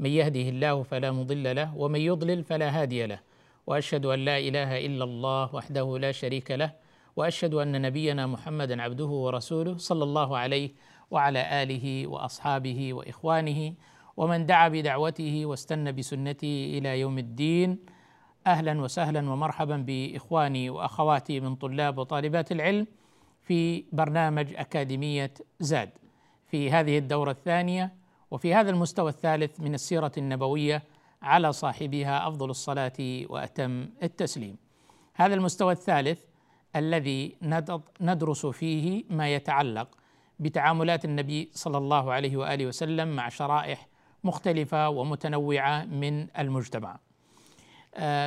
من يهده الله فلا مضل له ومن يضلل فلا هادي له. وأشهد أن لا إله إلا الله وحده لا شريك له وأشهد أن نبينا محمدا عبده ورسوله صلى الله عليه وعلى آله وأصحابه وإخوانه ومن دعا بدعوته واستنى بسنته إلى يوم الدين. أهلا وسهلا ومرحبا بإخواني وأخواتي من طلاب وطالبات العلم في برنامج أكاديمية زاد. في هذه الدورة الثانية وفي هذا المستوى الثالث من السيرة النبوية على صاحبها أفضل الصلاة وأتم التسليم. هذا المستوى الثالث الذي ندرس فيه ما يتعلق بتعاملات النبي صلى الله عليه وآله وسلم مع شرائح مختلفة ومتنوعة من المجتمع.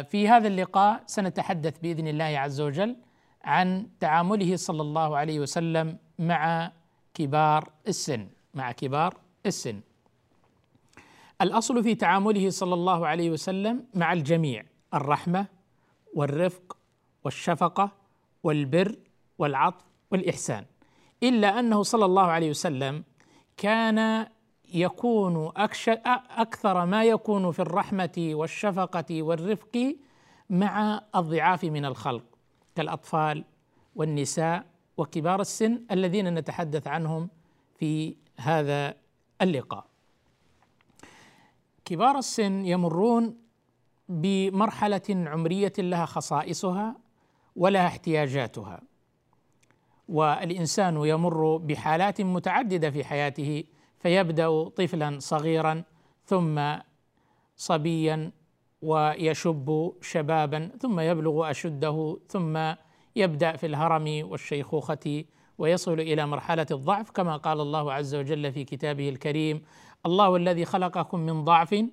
في هذا اللقاء سنتحدث بإذن الله عز وجل عن تعامله صلى الله عليه وسلم مع كبار السن مع كبار السن الأصل في تعامله صلى الله عليه وسلم مع الجميع الرحمة والرفق والشفقة والبر والعطف والإحسان إلا أنه صلى الله عليه وسلم كان يكون أكثر ما يكون في الرحمة والشفقة والرفق مع الضعاف من الخلق كالأطفال والنساء وكبار السن الذين نتحدث عنهم في هذا اللقاء. كبار السن يمرون بمرحلة عمرية لها خصائصها ولها احتياجاتها. والإنسان يمر بحالات متعددة في حياته فيبدأ طفلا صغيرا ثم صبيا ويشب شبابا ثم يبلغ أشده ثم يبدأ في الهرم والشيخوخة ويصل إلى مرحلة الضعف كما قال الله عز وجل في كتابه الكريم الله الذي خلقكم من ضعف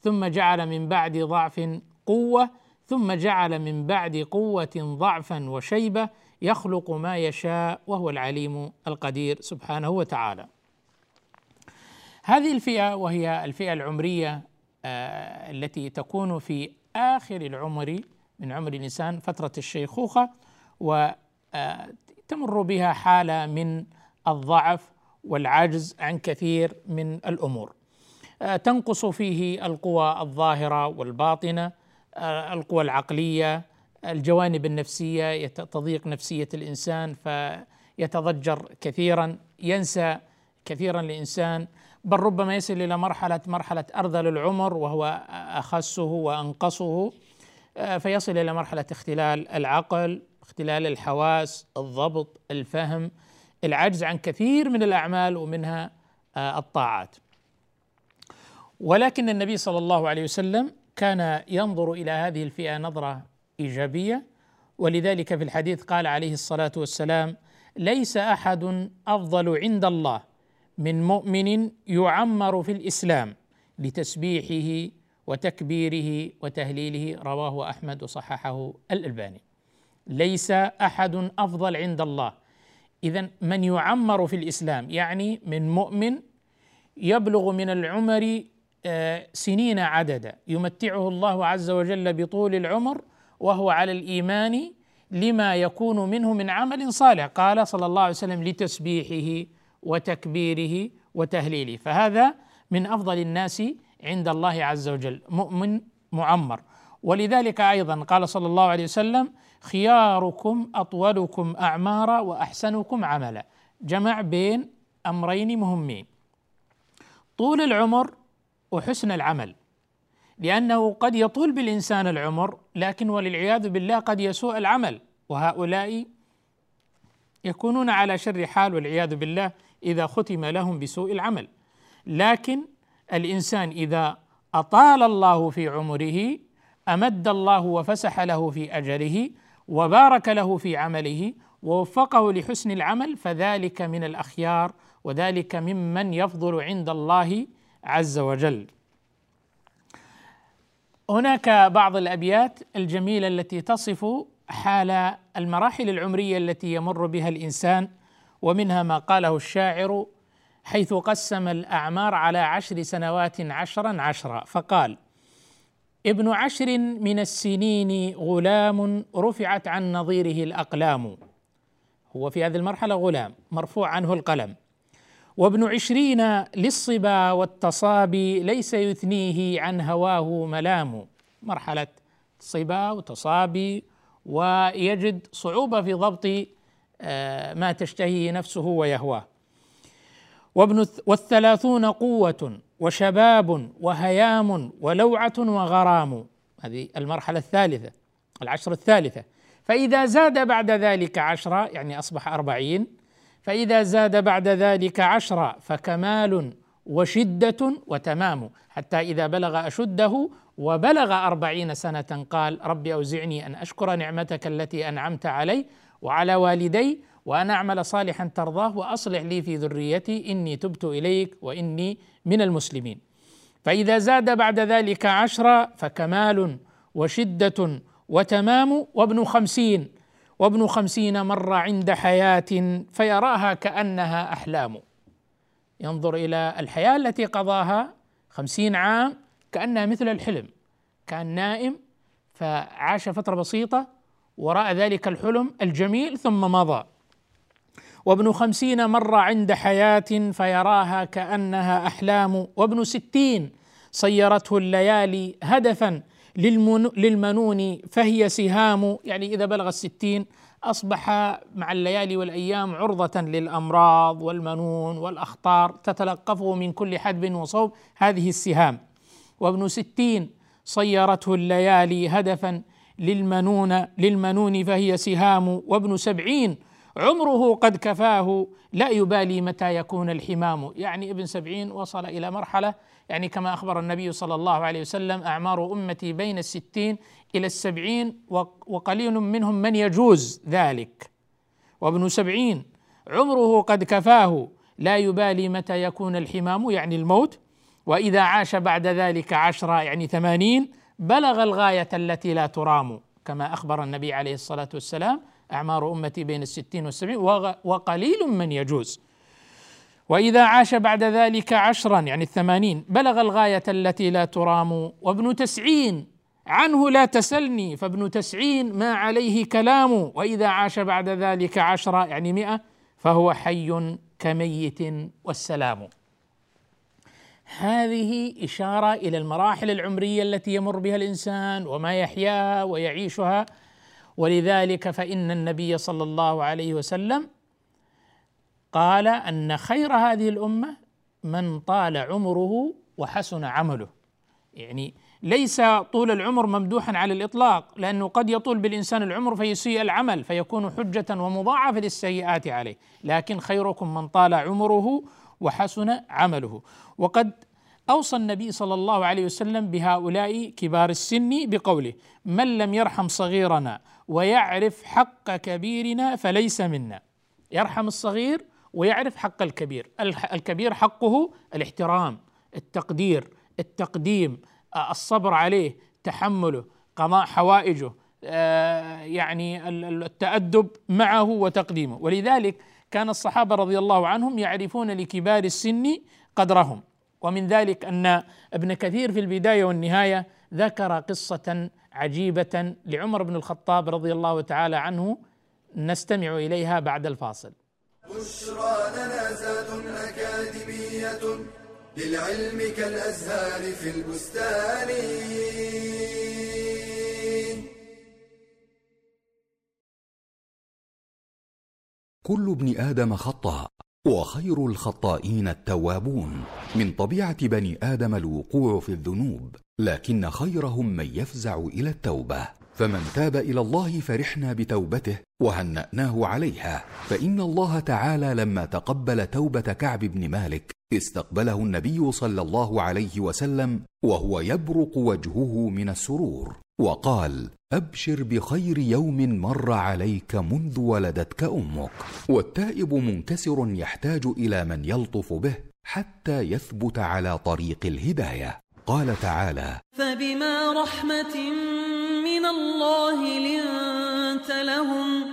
ثم جعل من بعد ضعف قوة ثم جعل من بعد قوة ضعفا وشيبة يخلق ما يشاء وهو العليم القدير سبحانه وتعالى. هذه الفئة وهي الفئة العمرية آه التي تكون في آخر العمر من عمر الإنسان فترة الشيخوخة وتمر بها حالة من الضعف والعجز عن كثير من الأمور. آه تنقص فيه القوى الظاهرة والباطنة آه القوى العقلية الجوانب النفسية تضيق نفسية الإنسان فيتضجر كثيرا ينسى كثيرا الإنسان. بل ربما يصل إلى مرحلة مرحلة أرذل العمر وهو أخسه وأنقصه فيصل إلى مرحلة اختلال العقل اختلال الحواس الضبط الفهم. العجز عن كثير من الأعمال ومنها الطاعات. ولكن النبي صلى الله عليه وسلم كان ينظر إلى هذه الفئة نظرة إيجابية. ولذلك في الحديث قال عليه الصلاة والسلام ليس أحد أفضل عند الله من مؤمن يعمر في الإسلام لتسبيحه وتكبيره وتهليله. رواه أحمد وصححه الألباني. ليس أحد أفضل عند الله اذا من يعمر في الإسلام يعني من مؤمن يبلغ من العمر سنين عددا يمتعه الله عز وجل بطول العمر وهو على الإيمان لما يكون منه من عمل صالح. قال صلى الله عليه وسلم لتسبيحه وتكبيره وتهليله. فهذا من أفضل الناس عند الله عز وجل مؤمن معمر. ولذلك أيضا قال صلى الله عليه وسلم خياركم أطولكم أعمارا وأحسنكم عملا. جمع بين أمرين مهمين طول العمر وحسن العمل لأنه قد يطول بالإنسان العمر لكن وللعياذ بالله قد يسوء العمل وهؤلاء يكونون على شر حال والعياذ بالله إذا ختم لهم بسوء العمل. لكن الإنسان إذا أطال الله في عمره أمد الله وفسح له في أجله وبارك له في عمله ووفقه لحسن العمل فذلك من الأخيار وذلك ممن يفضل عند الله عز وجل. هناك بعض الأبيات الجميلة التي تصف حال المراحل العمرية التي يمر بها الإنسان ومنها ما قاله الشاعر حيث قسم الأعمار على عشر سنوات عشرا عشرا فقال ابن عشر من السنين غلام رفعت عن نظيره الأقلام. هو في هذه المرحلة غلام مرفوع عنه القلم. وابن عشرين للصبا والتصابي ليس يثنيه عن هواه ملام. مرحلة صبا وتصابي ويجد صعوبة في ضبط آه، ما تشتهيه نفسه ويهواه. وابن والثلاثون قوة. وشباب وهيام ولوعة وغرام. هذه المرحلة الثالثة العشر الثالثة. فإذا زاد بعد ذلك عشرة يعني أصبح أربعين. فإذا زاد بعد ذلك عشرة فكمال وشدة وتمام. حتى إذا بلغ أشده وبلغ أربعين سنة قال رب أوزعني أن أشكر نعمتك التي أنعمت علي وعلى والدي وأن أعمل صالحا ترضاه وأصلح لي في ذريتي إني تبت إليك وإني من المسلمين. فإذا زاد بعد ذلك عشرة فكمال وشدة وتمام. وابن خمسين وابن خمسين مر عند حياة فيراها كأنها أحلام. ينظر إلى الحياة التي قضاها خمسين عام كأنها مثل الحلم كان نائم فعاش فترة بسيطة وراء ذلك الحلم الجميل ثم مضى. وابن خمسين مر عند حياة فيراها كأنها أحلام وابن ستين صيرته الليالي هدفا للمنون فهي سهام. يعني إذا بلغ الستين أصبح مع الليالي والأيام عرضة للأمراض والمنون والأخطار تتلقفه من كل حدب وصوب هذه السهام. وابن ستين صيرته الليالي هدفا للمنون للمنون فهي سهام. وابن سبعين عمره قد كفاه لا يبالي متى يكون الحمام. يعني ابن سبعين وصل إلى مرحلة يعني كما أخبر النبي صلى الله عليه وسلم أعمار أمتي بين الستين إلى السبعين وقليل منهم من يجوز ذلك. وابن سبعين عمره قد كفاه لا يبالي متى يكون الحمام يعني الموت. وإذا عاش بعد ذلك عشرة يعني ثمانين بلغ الغاية التي لا ترام كما أخبر النبي عليه الصلاة والسلام. أعمار أمتي بين الستين والسبعين وقليل من يجوز. وإذا عاش بعد ذلك عشرا يعني الثمانين بلغ الغاية التي لا ترام وابن تسعين عنه لا تسلني فابن تسعين ما عليه كلام. وإذا عاش بعد ذلك عشرة يعني مئة فهو حي كميت والسلام. هذه إشارة إلى المراحل العمرية التي يمر بها الإنسان وما يحياها ويعيشها. ولذلك فإن النبي صلى الله عليه وسلم قال أن خير هذه الأمة من طال عمره وحسن عمله. يعني ليس طول العمر ممدوحا على الإطلاق لأنه قد يطول بالإنسان العمر فيسيء العمل فيكون حجة ومضاعفة للسيئات عليه. لكن خيركم من طال عمره وحسن عمله. وقد أوصى النبي صلى الله عليه وسلم بهؤلاء كبار السن بقوله من لم يرحم صغيرنا ويعرف حق كبيرنا فليس منا. يرحم الصغير ويعرف حق الكبير. الكبير حقه الاحترام التقدير التقديم الصبر عليه تحمله قضاء حوائجه يعني التأدب معه وتقديمه. ولذلك كان الصحابة رضي الله عنهم يعرفون لكبار السن قدرهم. ومن ذلك أن ابن كثير في البداية والنهاية ذكر قصة عجيبة لعمر بن الخطاب رضي الله تعالى عنه نستمع إليها بعد الفاصل. بشرى لنا زاد أكاديمية للعلم كالأزهار في البستان. كل ابن آدم خطاء. وخير الخطائين التوابون. من طبيعة بني آدم الوقوع في الذنوب لكن خيرهم من يفزع إلى التوبة. فمن تاب إلى الله فرحنا بتوبته وهنأناه عليها. فإن الله تعالى لما تقبل توبة كعب بن مالك استقبله النبي صلى الله عليه وسلم وهو يبرق وجهه من السرور. وقال أبشر بخير يوم مر عليك منذ ولدتك أمك. والتائب منكسر يحتاج إلى من يلطف به حتى يثبت على طريق الهداية. قال تعالى فبما رحمة من الله لنت لهم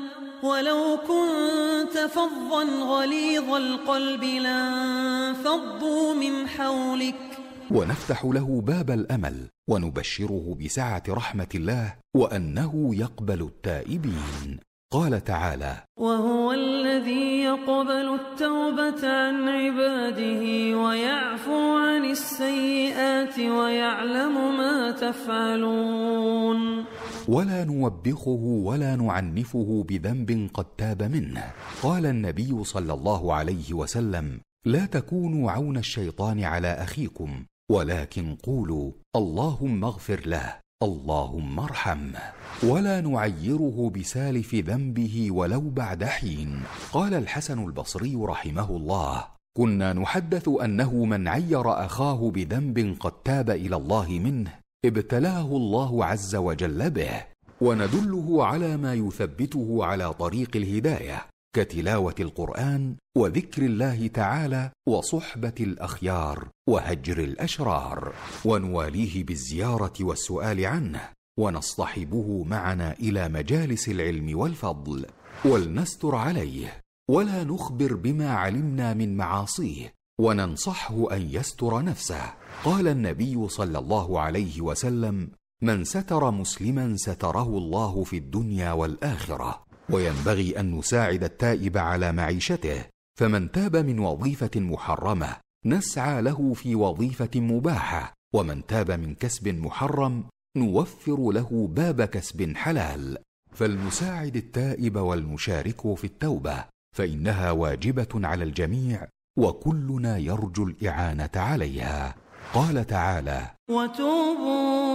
ولو كنت فظا غليظ القلب لانفضوا من حولك ونفتح له باب الأمل ونبشره بسعة رحمة الله وأنه يقبل التائبين. قال تعالى وهو الذي يقبل التوبة عن عباده ويعفو عن السيئات ويعلم ما تفعلون. ولا نوبخه ولا نعنفه بذنب قد تاب منه. قال النبي صلى الله عليه وسلم لا تكونوا عون الشيطان على أخيكم. ولكن قولوا اللهم اغفر له اللهم ارحمه ولا نعيره بسالف ذنبه ولو بعد حين. قال الحسن البصري رحمه الله كنا نحدث أنه من عير أخاه بذنب قد تاب إلى الله منه ابتلاه الله عز وجل به وندله على ما يثبته على طريق الهداية. كتلاوة القرآن وذكر الله تعالى وصحبة الأخيار وهجر الأشرار ونواليه بالزيارة والسؤال عنه ونصطحبه معنا إلى مجالس العلم والفضل ولنستر عليه ولا نخبر بما علمنا من معاصيه وننصحه أن يستر نفسه. قال النبي صلى الله عليه وسلم من ستر مسلما ستره الله في الدنيا والآخرة وينبغي أن نساعد التائب على معيشته فمن تاب من وظيفة محرمة نسعى له في وظيفة مباحة ومن تاب من كسب محرم نوفر له باب كسب حلال. فلنساعد التائب والمشارك في التوبة فإنها واجبة على الجميع وكلنا يرجو الإعانة عليها. قال تعالى وتوبوا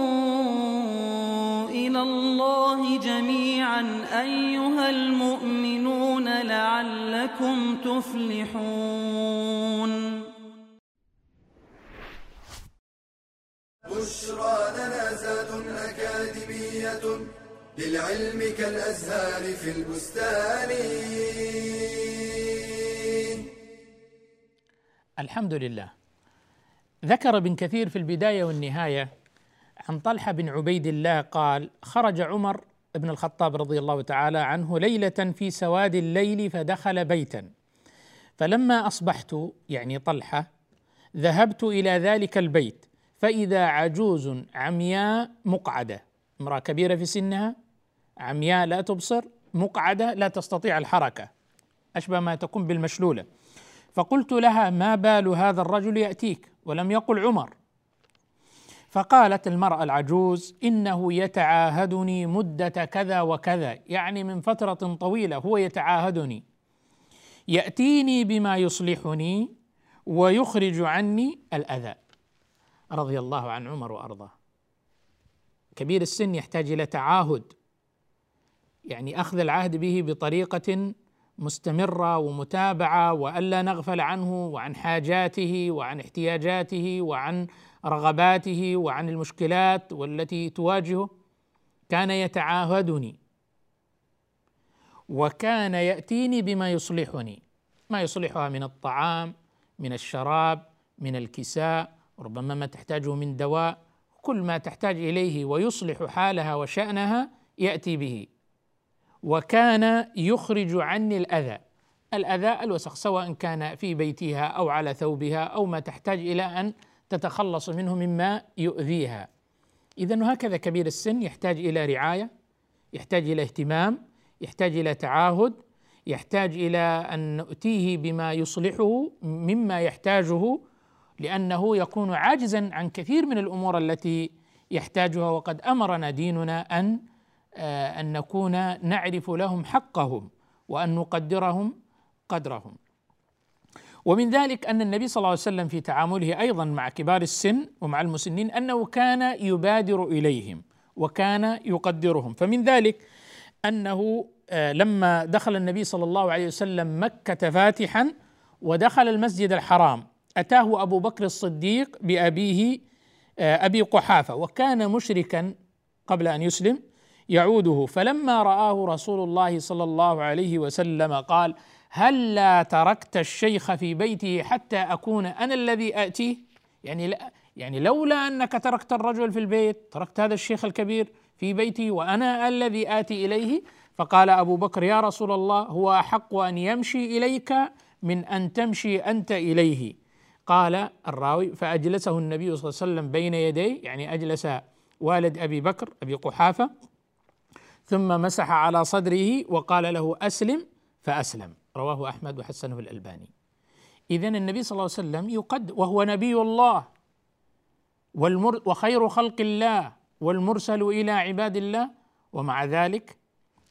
إلى الله جميعا أيها المؤمنون لعلكم تفلحون. بشرى لنا زاد أكاديمية للعلم كالأزهار في البستان. الحمد لله. ذكر ابن كثير في البداية والنهاية عن طلحة بن عبيد الله قال خرج عمر بن الخطاب رضي الله تعالى عنه ليلة في سواد الليل فدخل بيتا. فلما أصبحت يعني طلحة ذهبت إلى ذلك البيت فإذا عجوز عمياء مقعدة. امرأة كبيرة في سنها عمياء لا تبصر مقعدة لا تستطيع الحركة. أشبه ما تكون بالمشلولة. فقلت لها ما بال هذا الرجل يأتيك؟ ولم يقل عمر. فقالت المرأة العجوز إنه يتعاهدني مدة كذا وكذا يعني من فترة طويلة هو يتعاهدني. يأتيني بما يصلحني ويخرج عني الأذى. رضي الله عن عمر وأرضاه. كبير السن يحتاج إلى تعاهد يعني أخذ العهد به بطريقة مستمرة ومتابعة وألا نغفل عنه وعن حاجاته وعن احتياجاته وعن رغباته وعن المشكلات والتي تواجهه كان يتعاهدني. وكان يأتيني بما يصلحني. ما يصلحها؟ من الطعام من الشراب من الكساء ربما ما تحتاجه من دواء. كل ما تحتاج إليه ويصلح حالها وشأنها يأتي به. وكان يخرج عني الأذى. الأذى الوسخ سواء كان في بيتها أو على ثوبها أو ما تحتاج إلى أن تتخلص منه مما يؤذيها اذا هكذا كبير السن يحتاج إلى رعاية يحتاج إلى اهتمام يحتاج إلى تعاهد يحتاج إلى أن نؤتيه بما يصلحه مما يحتاجه لأنه يكون عاجزا عن كثير من الأمور التي يحتاجها وقد أمرنا ديننا أن آه، أن نكون نعرف لهم حقهم وأن نقدرهم قدرهم. ومن ذلك أن النبي صلى الله عليه وسلم في تعامله أيضا مع كبار السن ومع المسنين أنه كان يبادر إليهم وكان يقدرهم. فمن ذلك أنه آه، لما دخل النبي صلى الله عليه وسلم مكة فاتحا ودخل المسجد الحرام أتاه أبو بكر الصديق بأبيه آه، أبي قحافة وكان مشركا قبل أن يسلم يعوده. فلما رآه رسول الله صلى الله عليه وسلم قال هل لا تركت الشيخ في بيته حتى أكون أنا الذي آتيه يعني لا يعني لولا أنك تركت الرجل في البيت تركت هذا الشيخ الكبير في بيتي وأنا الذي آتي إليه؟ فقال أبو بكر يا رسول الله هو أحق أن يمشي إليك من أن تمشي أنت إليه. قال الراوي فأجلسه النبي صلى الله عليه وسلم بين يديه يعني أجلس والد أبي بكر أبي قحافة ثم مسح على صدره وقال له أسلم فأسلم. رواه أحمد وحسنه الألباني. إذا النبي صلى الله عليه وسلم يقد وهو نبي الله والمر وخير خلق الله والمرسل إلى عباد الله. ومع ذلك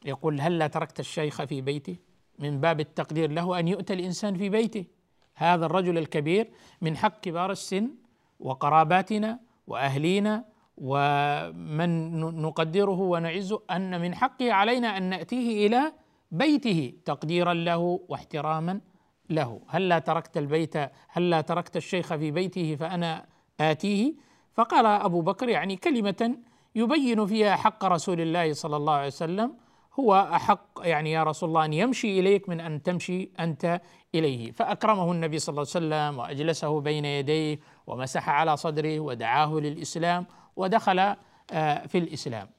يقول هل لا تركت الشيخ في بيته؟ من باب التقدير له أن يؤتى الإنسان في بيته. هذا الرجل الكبير من حق كبار السن وقراباتنا وأهلينا ومن نقدره ونعزه أن من حقه علينا أن نأتيه إلى بيته تقديرا له واحتراما له. هل لا تركت البيت هل لا تركت الشيخ في بيته فأنا آتيه؟ فقال أبو بكر يعني كلمة يبين فيها حق رسول الله صلى الله عليه وسلم هو أحق يعني يا رسول الله أن يمشي إليك من أن تمشي أنت إليه. فأكرمه النبي صلى الله عليه وسلم وأجلسه بين يديه ومسح على صدره ودعاه للإسلام ودخل آه، في الإسلام.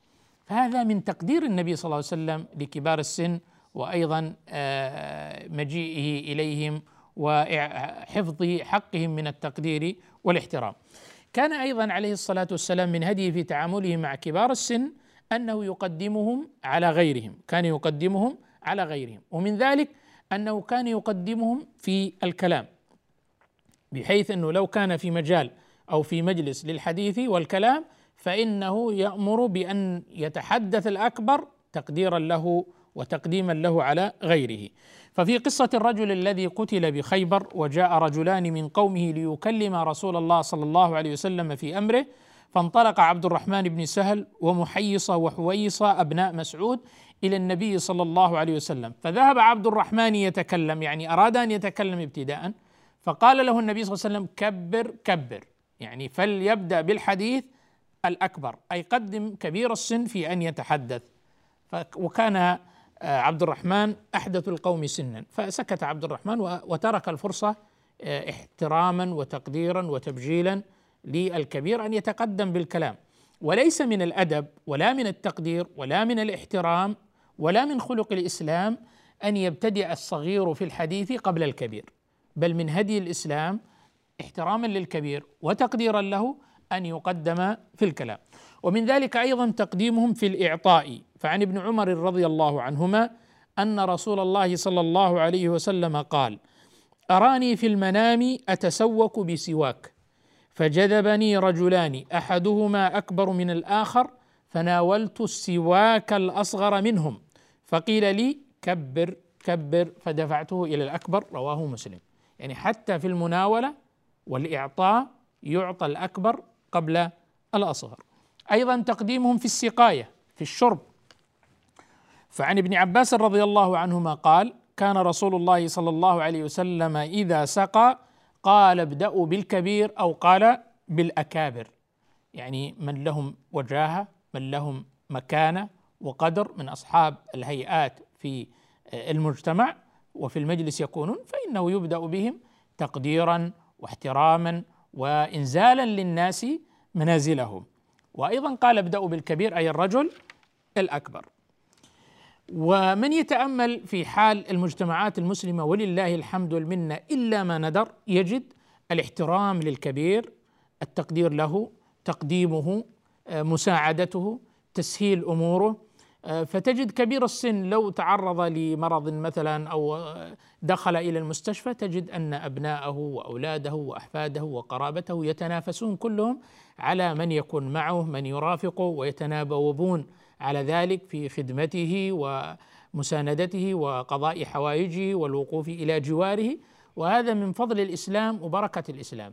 فهذا من تقدير النبي صلى الله عليه وسلم لكبار السن وأيضا آه، مجيئه إليهم وحفظ حقهم من التقدير والاحترام. كان أيضا عليه الصلاة والسلام من هديه في تعامله مع كبار السن أنه يقدمهم على غيرهم، كان يقدمهم على غيرهم، ومن ذلك أنه كان يقدمهم في الكلام بحيث أنه لو كان في مجال أو في مجلس للحديث والكلام فإنه يأمر بأن يتحدث الأكبر تقديرا له وتقديما له على غيره. ففي قصة الرجل الذي قتل بخيبر وجاء رجلان من قومه ليكلم رسول الله صلى الله عليه وسلم في أمره فانطلق عبد الرحمن بن سهل ومحيصه وحويصه أبناء مسعود إلى النبي صلى الله عليه وسلم. فذهب عبد الرحمن يتكلم يعني أراد أن يتكلم ابتداء فقال له النبي صلى الله عليه وسلم كبر كبر يعني فليبدأ بالحديث الأكبر أي قدم كبير السن في أن يتحدث. وكان عبد الرحمن أحدث القوم سنا. فسكت عبد الرحمن وترك الفرصة آه، احتراما وتقديرا وتبجيلا للكبير أن يتقدم بالكلام. وليس من الأدب ولا من التقدير ولا من الاحترام ولا من خلق الإسلام أن يبتدئ الصغير في الحديث قبل الكبير بل من هدي الإسلام احتراما للكبير وتقديرا له أن يقدم في الكلام. ومن ذلك أيضا تقديمهم في الإعطاء فعن ابن عمر رضي الله عنهما أن رسول الله صلى الله عليه وسلم قال أراني في المنام أتسوك بسواك فجذبني رجلان أحدهما أكبر من الآخر فناولت السواك الأصغر منهم فقيل لي كبر كبر فدفعته إلى الأكبر رواه مسلم. يعني حتى في المناولة والإعطاء يعطى الأكبر قبل الأصغر. أيضا تقديمهم في السقاية في الشرب فعن ابن عباس رضي الله عنهما قال كان رسول الله صلى الله عليه وسلم إذا سقى قال ابدأوا بالكبير أو قال بالأكابر. يعني من لهم وجاهة من لهم مكانة وقدر من أصحاب الهيئات في المجتمع وفي المجلس يكونون فإنه يبدأ بهم تقديرا واحتراما وانزالا للناس منازلهم. وأيضا قال ابدأوا بالكبير أي الرجل الأكبر. ومن يتأمل في حال المجتمعات المسلمة ولله الحمد والمنة إلا ما ندر يجد الاحترام للكبير التقدير له تقديمه مساعدته تسهيل أموره. آه، فتجد كبير السن لو تعرض لمرض مثلا أو دخل إلى المستشفى تجد أن أبناءه وأولاده وأحفاده وقرابته يتنافسون كلهم على من يكون معه من يرافقه ويتنابون على ذلك في خدمته ومساندته وقضاء حوائجه والوقوف إلى جواره. وهذا من فضل الإسلام وبركة الإسلام.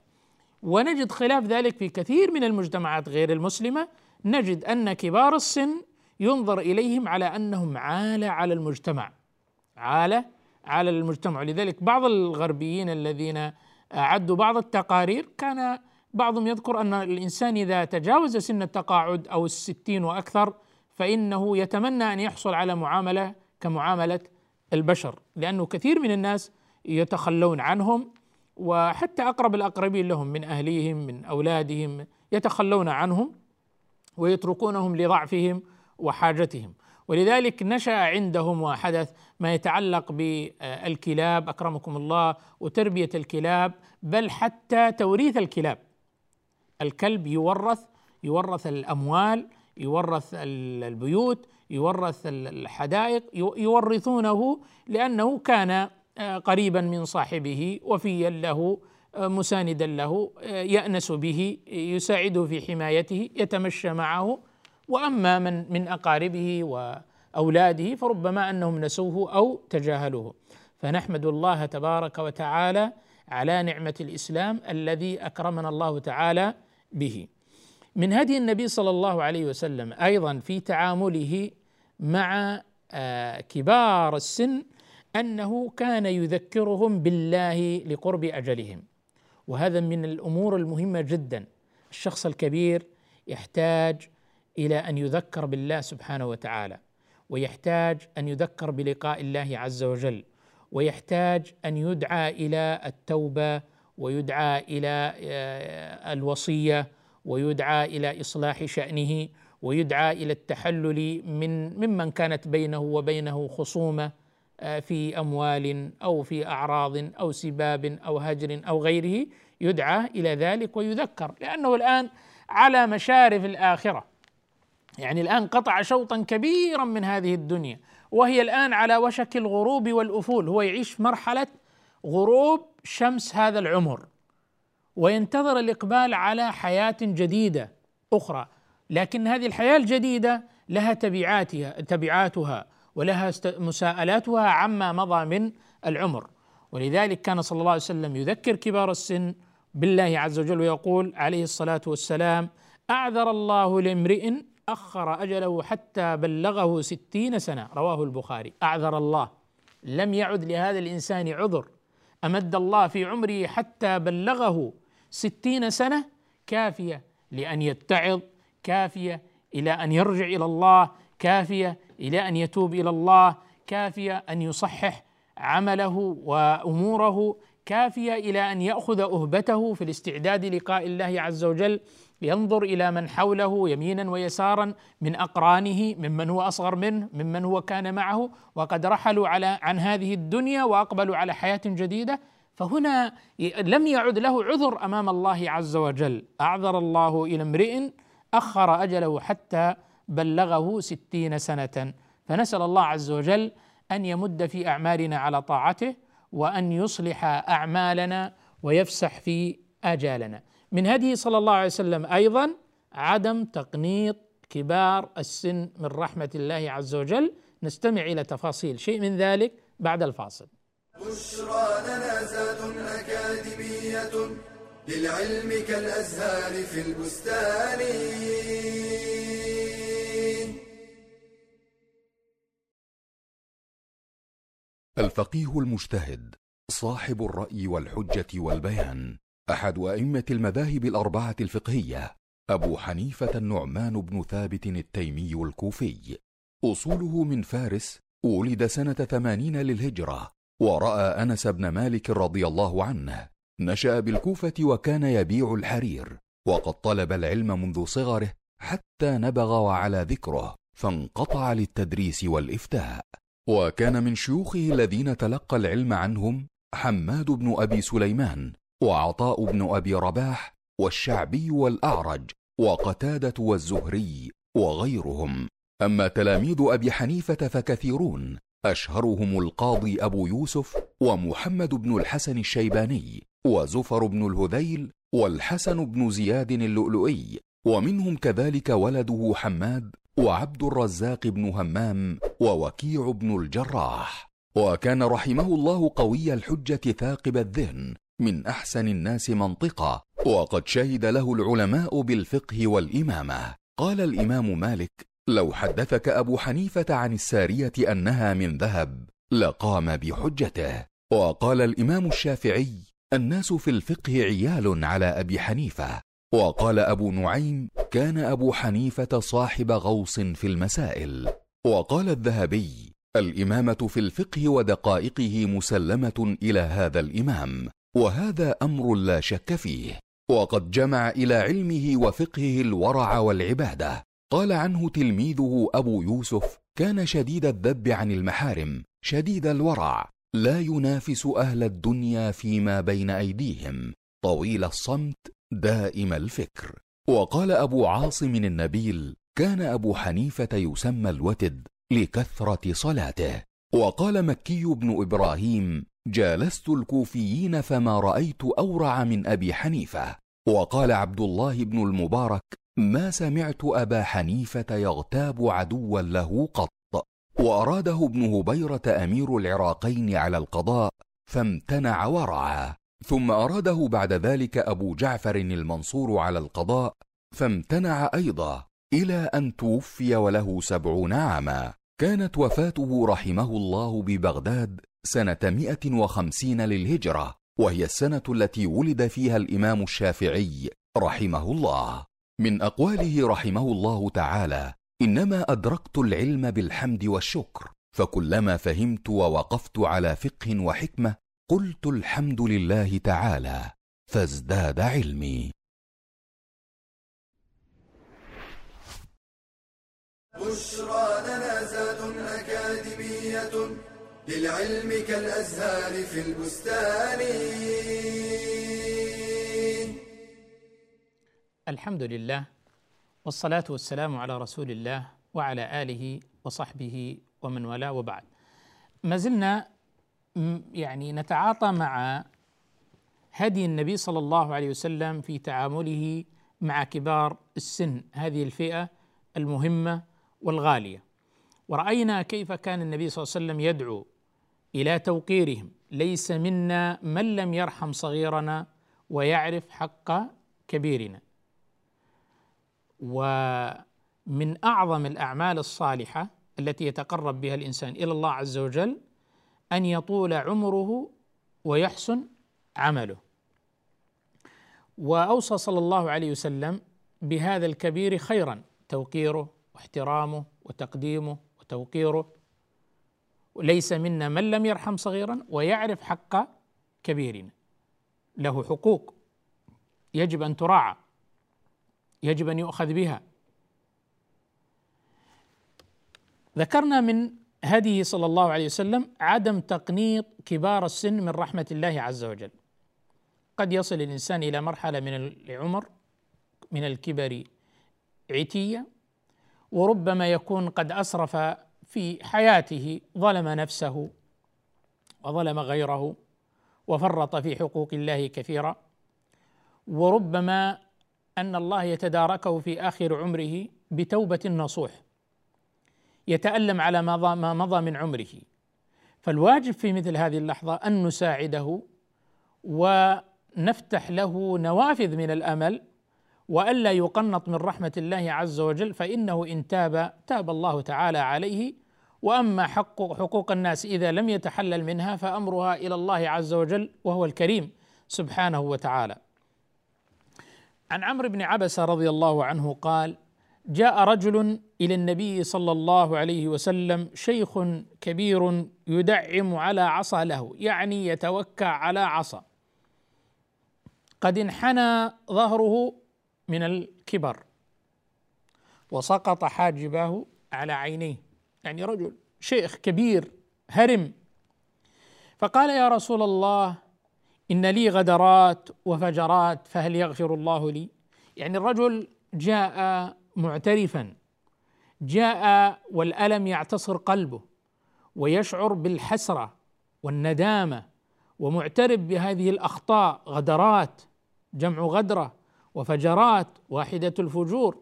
ونجد خلاف ذلك في كثير من المجتمعات غير المسلمة. نجد أن كبار السن ينظر إليهم على أنهم عاله على المجتمع. عاله على المجتمع. لذلك بعض الغربيين الذين أعدوا بعض التقارير كان بعضهم يذكر أن الإنسان إذا تجاوز سن التقاعد أو الستين وأكثر فإنه يتمنى أن يحصل على معاملة كمعاملة البشر لأنه كثير من الناس يتخلون عنهم وحتى أقرب الأقربين لهم من أهليهم من أولادهم يتخلون عنهم ويتركونهم لضعفهم وحاجتهم. ولذلك نشأ عندهم وحدث ما يتعلق بالكلاب أكرمكم الله وتربية الكلاب بل حتى توريث الكلاب. الكلب يورث يورث الأموال يورث البيوت يورث الحدائق يورثونه لأنه كان آه، قريبا من صاحبه وفيا له آه، مساندا له آه، يأنس به يساعده في حمايته يتمشى معه. وأما من من أقاربه وأولاده فربما أنهم نسوه أو تجاهلوه. فنحمد الله تبارك وتعالى على نعمة الإسلام الذي أكرمنا الله تعالى به. من هدي النبي صلى الله عليه وسلم أيضا في تعامله مع آه، كبار السن أنه كان يذكرهم بالله لقرب أجلهم. وهذا من الأمور المهمة جدا. الشخص الكبير يحتاج إلى أن يذكر بالله سبحانه وتعالى ويحتاج أن يذكر بلقاء الله عز وجل ويحتاج أن يدعى إلى التوبة ويدعى إلى آه، الوصية ويدعى إلى إصلاح شأنه ويدعى إلى التحلل من ممن كانت بينه وبينه خصومة آه، في أموال أو في أعراض أو سباب أو هجر أو غيره يدعى إلى ذلك ويذكر لأنه الآن على مشارف الآخرة. يعني الآن قطع شوطا كبيرا من هذه الدنيا وهي الآن على وشك الغروب والأفول هو يعيش مرحلة غروب شمس هذا العمر. وينتظر الإقبال على حياة جديدة أخرى. لكن هذه الحياة الجديدة لها تبعاتها تبعاتها ولها مساءلاتها عما مضى من العمر. ولذلك كان صلى الله عليه وسلم يذكر كبار السن بالله عز وجل ويقول عليه الصلاة والسلام أعذر الله لامرئ أخر أجله حتى بلغه ستين سنة. رواه البخاري. أعذر الله. لم يعد لهذا الإنسان عذر. أمد الله في عمره حتى بلغه ستين سنة كافية لأن يتعظ كافية إلى أن يرجع إلى الله كافية إلى أن يتوب إلى الله كافية أن يصحح عمله وأموره كافية إلى أن يأخذ أهبته في الاستعداد لقاء الله عز وجل ينظر إلى من حوله يمينا ويسارا من أقرانه ممن هو أصغر منه ممن هو كان معه وقد رحلوا على عن هذه الدنيا وأقبلوا على حياة جديدة. فهنا لم يعد له عذر أمام الله عز وجل. أعذر الله إلى امرئ أخر أجله حتى بلغه ستين سنة. فنسأل الله عز وجل أن يمد في أعمالنا على طاعته وأن يصلح أعمالنا ويفسح في آجالنا. من هديه صلى الله عليه وسلم أيضا عدم تقنيط كبار السن من رحمة الله عز وجل. نستمع إلى تفاصيل. شيء من ذلك بعد الفاصل. بشرى لنا زاد أكاديمية للعلم كالأزهار في البستان. الفقيه المجتهد صاحب الرأي والحجة والبيان أحد أئمة المذاهب الأربعة الفقهية أبو حنيفة النعمان بن ثابت التيمي الكوفي. أصوله من فارس ولد سنة ثمانين للهجرة. ورأى أنس بن مالك رضي الله عنه نشأ بالكوفة وكان يبيع الحرير وقد طلب العلم منذ صغره حتى نبغ وعلى ذكره فانقطع للتدريس والإفتاء. وكان من شيوخه الذين تلقى العلم عنهم حماد بن أبي سليمان وعطاء بن أبي رباح والشعبي والأعرج وقتادة والزهري وغيرهم. أما تلاميذ أبي حنيفة فكثيرون أشهرهم القاضي أبو يوسف ومحمد بن الحسن الشيباني وزفر بن الهذيل والحسن بن زياد اللؤلؤي ومنهم كذلك ولده حماد وعبد الرزاق بن همام ووكيع بن الجراح. وكان رحمه الله قوي الحجة ثاقب الذهن من أحسن الناس منطقة وقد شهد له العلماء بالفقه والإمامة. قال الإمام مالك لو حدثك أبو حنيفة عن السارية أنها من ذهب لقام بحجته. وقال الإمام الشافعي الناس في الفقه عيال على أبي حنيفة. وقال أبو نعيم كان أبو حنيفة صاحب غوص في المسائل. وقال الذهبي الإمامة في الفقه ودقائقه مسلمة إلى هذا الإمام وهذا أمر لا شك فيه. وقد جمع إلى علمه وفقهه الورع والعبادة. قال عنه تلميذه أبو يوسف كان شديد الذب عن المحارم شديد الورع لا ينافس أهل الدنيا فيما بين أيديهم طويل الصمت دائم الفكر. وقال أبو عاصم النبيل كان أبو حنيفة يسمى الوتد لكثرة صلاته. وقال مكي بن إبراهيم جالست الكوفيين فما رأيت أورع من أبي حنيفة. وقال عبد الله بن المبارك ما سمعت أبا حنيفة يغتاب عدوا له قط وأراده ابن هبيرة أمير العراقين على القضاء فامتنع ورعا ثم أراده بعد ذلك أبو جعفر المنصور على القضاء فامتنع أيضا إلى أن توفي وله سبعون عاما. كانت وفاته رحمه الله ببغداد سنة مئة وخمسين للهجرة وهي السنة التي ولد فيها الإمام الشافعي رحمه الله. من أقواله رحمه الله تعالى إنما أدركت العلم بالحمد والشكر فكلما فهمت ووقفت على فقه وحكمة قلت الحمد لله تعالى فازداد علمي. بشرى لنا زاد أكاديمية للعلم كالأزهار في البستان. الحمد لله والصلاة والسلام على رسول الله وعلى آله وصحبه ومن والاه وبعد. ما زلنا يعني نتعاطى مع هدي النبي صلى الله عليه وسلم في تعامله مع كبار السن هذه الفئة المهمة والغالية. ورأينا كيف كان النبي صلى الله عليه وسلم يدعو إلى توقيرهم. ليس منا من لم يرحم صغيرنا ويعرف حق كبيرنا. ومن أعظم الأعمال الصالحة التي يتقرب بها الإنسان إلى الله عز وجل أن يطول عمره ويحسن عمله. وأوصى صلى الله عليه وسلم بهذا الكبير خيرا توقيره واحترامه وتقديمه وتوقيره. ليس منا من لم يرحم صغيرا ويعرف حق كبيرنا له حقوق يجب أن تراعى. يجب أن يؤخذ بها. ذكرنا من هديه صلى الله عليه وسلم عدم تقنيط كبار السن من رحمة الله عز وجل. قد يصل الإنسان إلى مرحلة من العمر من الكبر عتية وربما يكون قد أسرف في حياته ظلم نفسه وظلم غيره وفرط في حقوق الله كثيرا وربما أن الله يتداركه في آخر عمره بتوبة نصوح يتألم على ما مضى من عمره. فالواجب في مثل هذه اللحظة أن نساعده ونفتح له نوافذ من الأمل والا يقنط من رحمة الله عز وجل فإنه إن تاب تاب الله تعالى عليه. وأما حق حقوق الناس إذا لم يتحلل منها فأمرها إلى الله عز وجل وهو الكريم سبحانه وتعالى. عن عمرو بن عبسة رضي الله عنه قال جاء رجل إلى النبي صلى الله عليه وسلم شيخ كبير يدعم على عصا له يعني يتوكأ على عصا. قد انحنى ظهره من الكبر وسقط حاجباه على عينيه يعني رجل شيخ كبير هرم. فقال يا رسول الله إن لي غدرات وفجرات فهل يغفر الله لي؟ يعني الرجل جاء معترفا جاء والألم يعتصر قلبه ويشعر بالحسرة والندامة ومعترف بهذه الأخطاء غدرات جمع غدرة وفجرات واحدة الفجور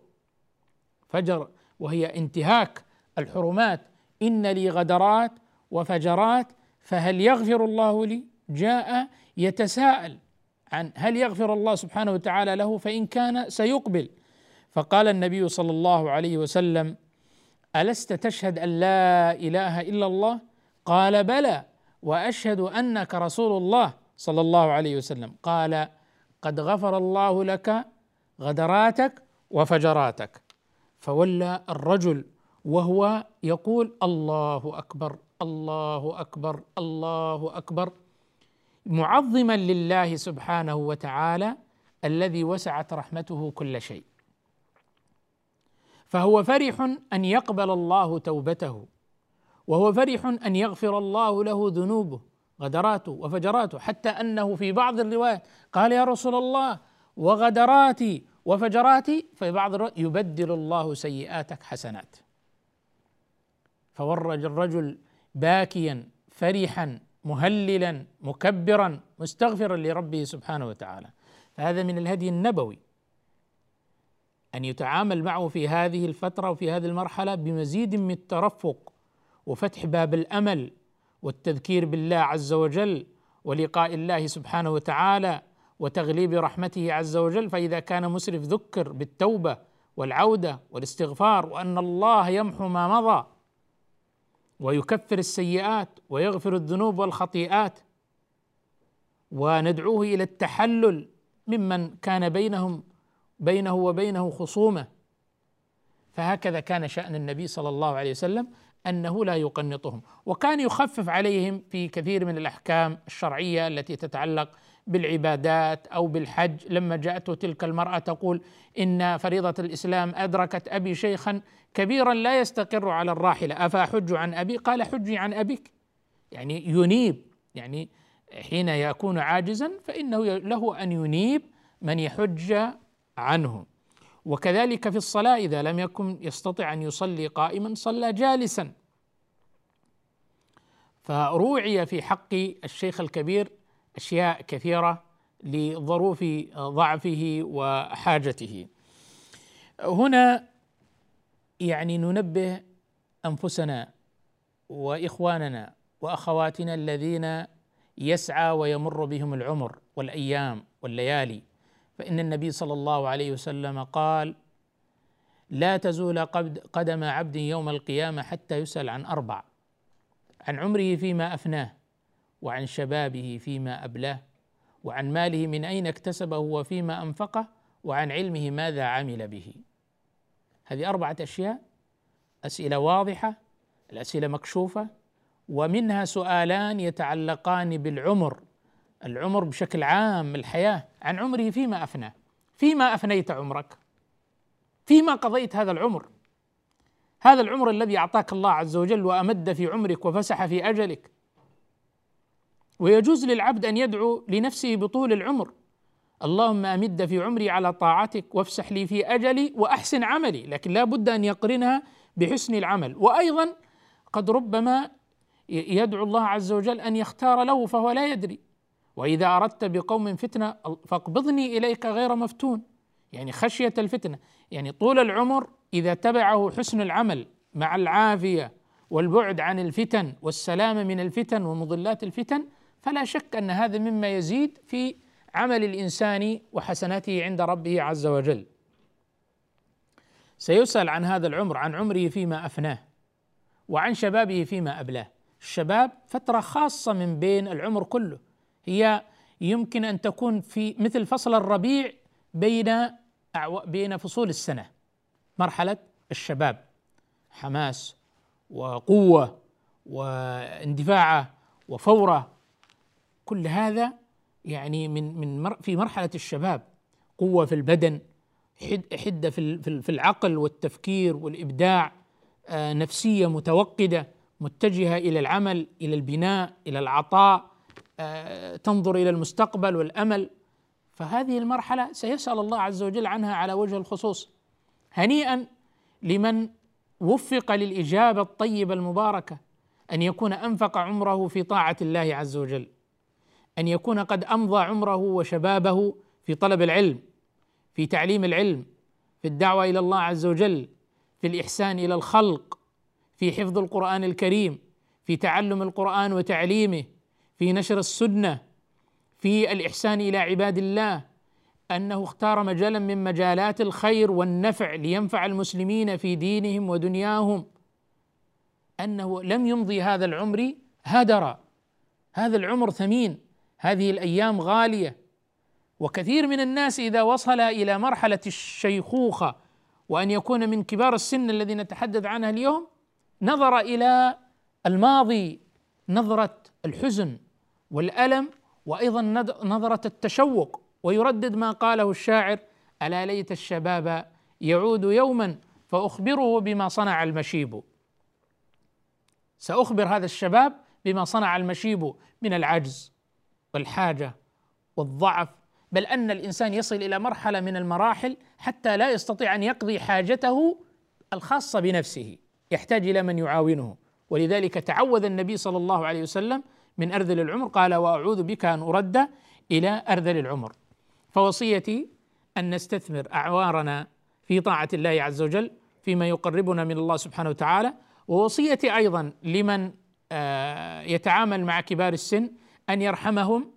فجر وهي انتهاك الحرمات. إن لي غدرات وفجرات فهل يغفر الله لي؟ جاء يتساءل عن هل يغفر الله سبحانه وتعالى له فإن كان سيقبل. فقال النبي صلى الله عليه وسلم ألست تشهد أن لا إله إلا الله؟ قال بلى. وأشهد أنك رسول الله صلى الله عليه وسلم. قال قد غفر الله لك غدراتك وفجراتك. فولى الرجل وهو يقول الله أكبر الله أكبر الله أكبر. معظما لله سبحانه وتعالى الذي وسعت رحمته كل شيء. فهو فرح أن يقبل الله توبته وهو فرح أن يغفر الله له ذنوبه غدراته وفجراته حتى أنه في بعض الروايات قال يا رسول الله وغدراتي وفجراتي في بعض يبدل الله سيئاتك حسنات. فورج الرجل باكيا فرحا مهللا مكبرا مستغفرا لربه سبحانه وتعالى. فهذا من الهدي النبوي. أن يتعامل معه في هذه الفترة وفي هذه المرحلة بمزيد من الترفق وفتح باب الأمل والتذكير بالله عز وجل ولقاء الله سبحانه وتعالى وتغليب رحمته عز وجل. فإذا كان مسرف ذكر بالتوبة والعودة والاستغفار وأن الله يمحو ما مضى ويكفر السيئات ويغفر الذنوب والخطيئات. وندعوه إلى التحلل ممن كان بينهم بينه وبينه خصومة. فهكذا كان شأن النبي صلى الله عليه وسلم أنه لا يقنطهم. وكان يخفف عليهم في كثير من الأحكام الشرعية التي تتعلق بالعبادات أو بالحج. لما جاءته تلك المرأة تقول إن فريضة الإسلام أدركت أبي شيخا كبيرا لا يستقر على الراحلة. افاحج عن أبي؟ قال حجي عن أبيك. يعني ينيب. يعني حين يكون عاجزا فإنه له أن ينيب من يحج عنه. وكذلك في الصلاة إذا لم يكن يستطع أن يصلي قائما صلى جالسا. فروعي في حق الشيخ الكبير أشياء كثيرة لظروف ضعفه وحاجته. هنا يعني ننبه أنفسنا وإخواننا وأخواتنا الذين يسعى ويمر بهم العمر والأيام والليالي. فإن النبي صلى الله عليه وسلم قال لا تزول قدم عبد يوم القيامة حتى يسأل عن أربع. عن عمره فيما أفناه. وعن شبابه فيما أبلاه وعن ماله من أين اكتسبه وفيما أنفقه وعن علمه ماذا عمل به. هذه أربعة أشياء أسئلة واضحة الأسئلة مكشوفة ومنها سؤالان يتعلقان بالعمر العمر بشكل عام الحياة عن عمره فيما أفناه. فيما أفنيت عمرك؟ فيما قضيت هذا العمر؟ هذا العمر الذي أعطاك الله عز وجل وأمد في عمرك وفسح في أجلك؟ ويجوز للعبد أن يدعو لنفسه بطول العمر. اللهم أمد في عمري على طاعتك وافسح لي في أجلي وأحسن عملي. لكن لا بد أن يقرنها بحسن العمل. وأيضا قد ربما يدعو الله عز وجل أن يختار له فهو لا يدري. وإذا أردت بقوم فتنة فاقبضني إليك غير مفتون. يعني خشية الفتنة. يعني طول العمر إذا تبعه حسن العمل مع العافية والبعد عن الفتن والسلامه من الفتن ومضلات الفتن فلا شك أن هذا مما يزيد في عمل الإنسان وحسناته عند ربه عز وجل. سيسأل عن هذا العمر عن عمره فيما أفناه وعن شبابه فيما أبلاه. الشباب فترة خاصة من بين العمر كله. هي يمكن أن تكون في مثل فصل الربيع بين بين فصول السنة. مرحلة الشباب. حماس وقوة واندفاعة وفورة كل هذا يعني من من في مرحلة الشباب قوة في البدن حدة في في العقل والتفكير والإبداع آه، نفسية متوقدة متجهة إلى العمل إلى البناء إلى العطاء آه، تنظر إلى المستقبل والأمل. فهذه المرحلة سيسأل الله عز وجل عنها على وجه الخصوص. هنيئا لمن وفق للإجابة الطيبة المباركة أن يكون أنفق عمره في طاعة الله عز وجل. أن يكون قد أمضى عمره وشبابه في طلب العلم في تعليم العلم في الدعوة إلى الله عز وجل في الإحسان إلى الخلق في حفظ القرآن الكريم في تعلم القرآن وتعليمه في نشر السنة في الإحسان إلى عباد الله أنه اختار مجالا من مجالات الخير والنفع لينفع المسلمين في دينهم ودنياهم. أنه لم يمضي هذا العمر هدرا هذا العمر ثمين. هذه الأيام غالية. وكثير من الناس إذا وصل إلى مرحلة الشيخوخة وأن يكون من كبار السن الذي نتحدث عنها اليوم نظر إلى الماضي نظرة الحزن والألم وأيضا نظرة التشوق. ويردد ما قاله الشاعر ألا ليت الشباب يعود يوما فأخبره بما صنع المشيب. سأخبر هذا الشباب بما صنع المشيب من العجز. والحاجة والضعف بل أن الإنسان يصل إلى مرحلة من المراحل حتى لا يستطيع أن يقضي حاجته الخاصة بنفسه يحتاج إلى من يعاونه. ولذلك تعوذ النبي صلى الله عليه وسلم من أرذل العمر قال وأعوذ بك أن أرد إلى أرذل العمر. فوصيتي أن نستثمر أعوارنا في طاعة الله عز وجل فيما يقربنا من الله سبحانه وتعالى. ووصيتي أيضا لمن آه، يتعامل مع كبار السن أن يرحمهم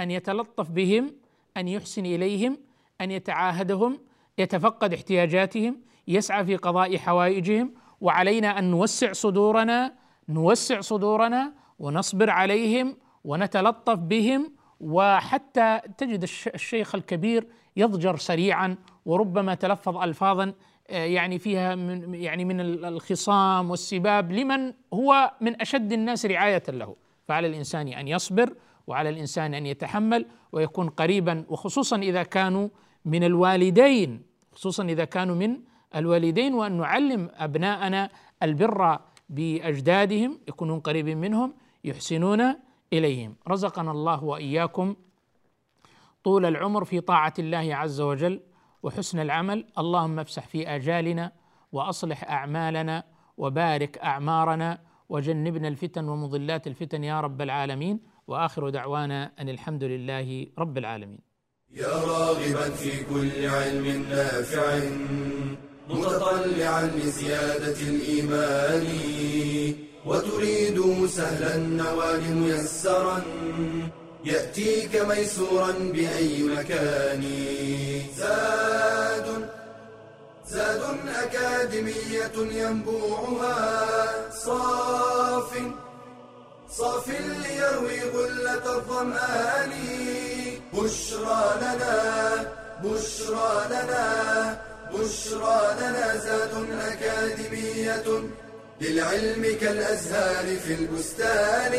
أن يتلطف بهم أن يحسن إليهم أن يتعاهدهم يتفقد احتياجاتهم يسعى في قضاء حوائجهم وعلينا أن نوسع صدورنا نوسع صدورنا ونصبر عليهم ونتلطف بهم وحتى تجد الشيخ الكبير يضجر سريعا وربما تلفظ الفاظا آه، يعني فيها من يعني من الخصام والسباب لمن هو من أشد الناس رعاية له. فعلى الإنسان أن يصبر وعلى الإنسان أن يتحمل ويكون قريبا وخصوصا إذا كانوا من الوالدين خصوصا إذا كانوا من الوالدين وأن نعلم أبناءنا البر بأجدادهم يكونون قريبين منهم يحسنون إليهم. رزقنا الله وإياكم طول العمر في طاعة الله عز وجل وحسن العمل. اللهم افسح في آجالنا وأصلح أعمالنا وبارك أعمارنا وجنبنا الفتن ومضلات الفتن يا رب العالمين وآخر دعوانا أن الحمد لله رب العالمين. يا راغبا في كل علم نافع متطلعا لزيادة الإيمان وتريد سهلا النوال ميسرا يأتيك ميسورا بأي مكان زاد زاد أكاديمية ينبوعها. صاف صاف ليروي غلة الظمآن. بشرى لنا بشرى لنا بشرى لنا زاد أكاديمية للعلم كالأزهار في البستان.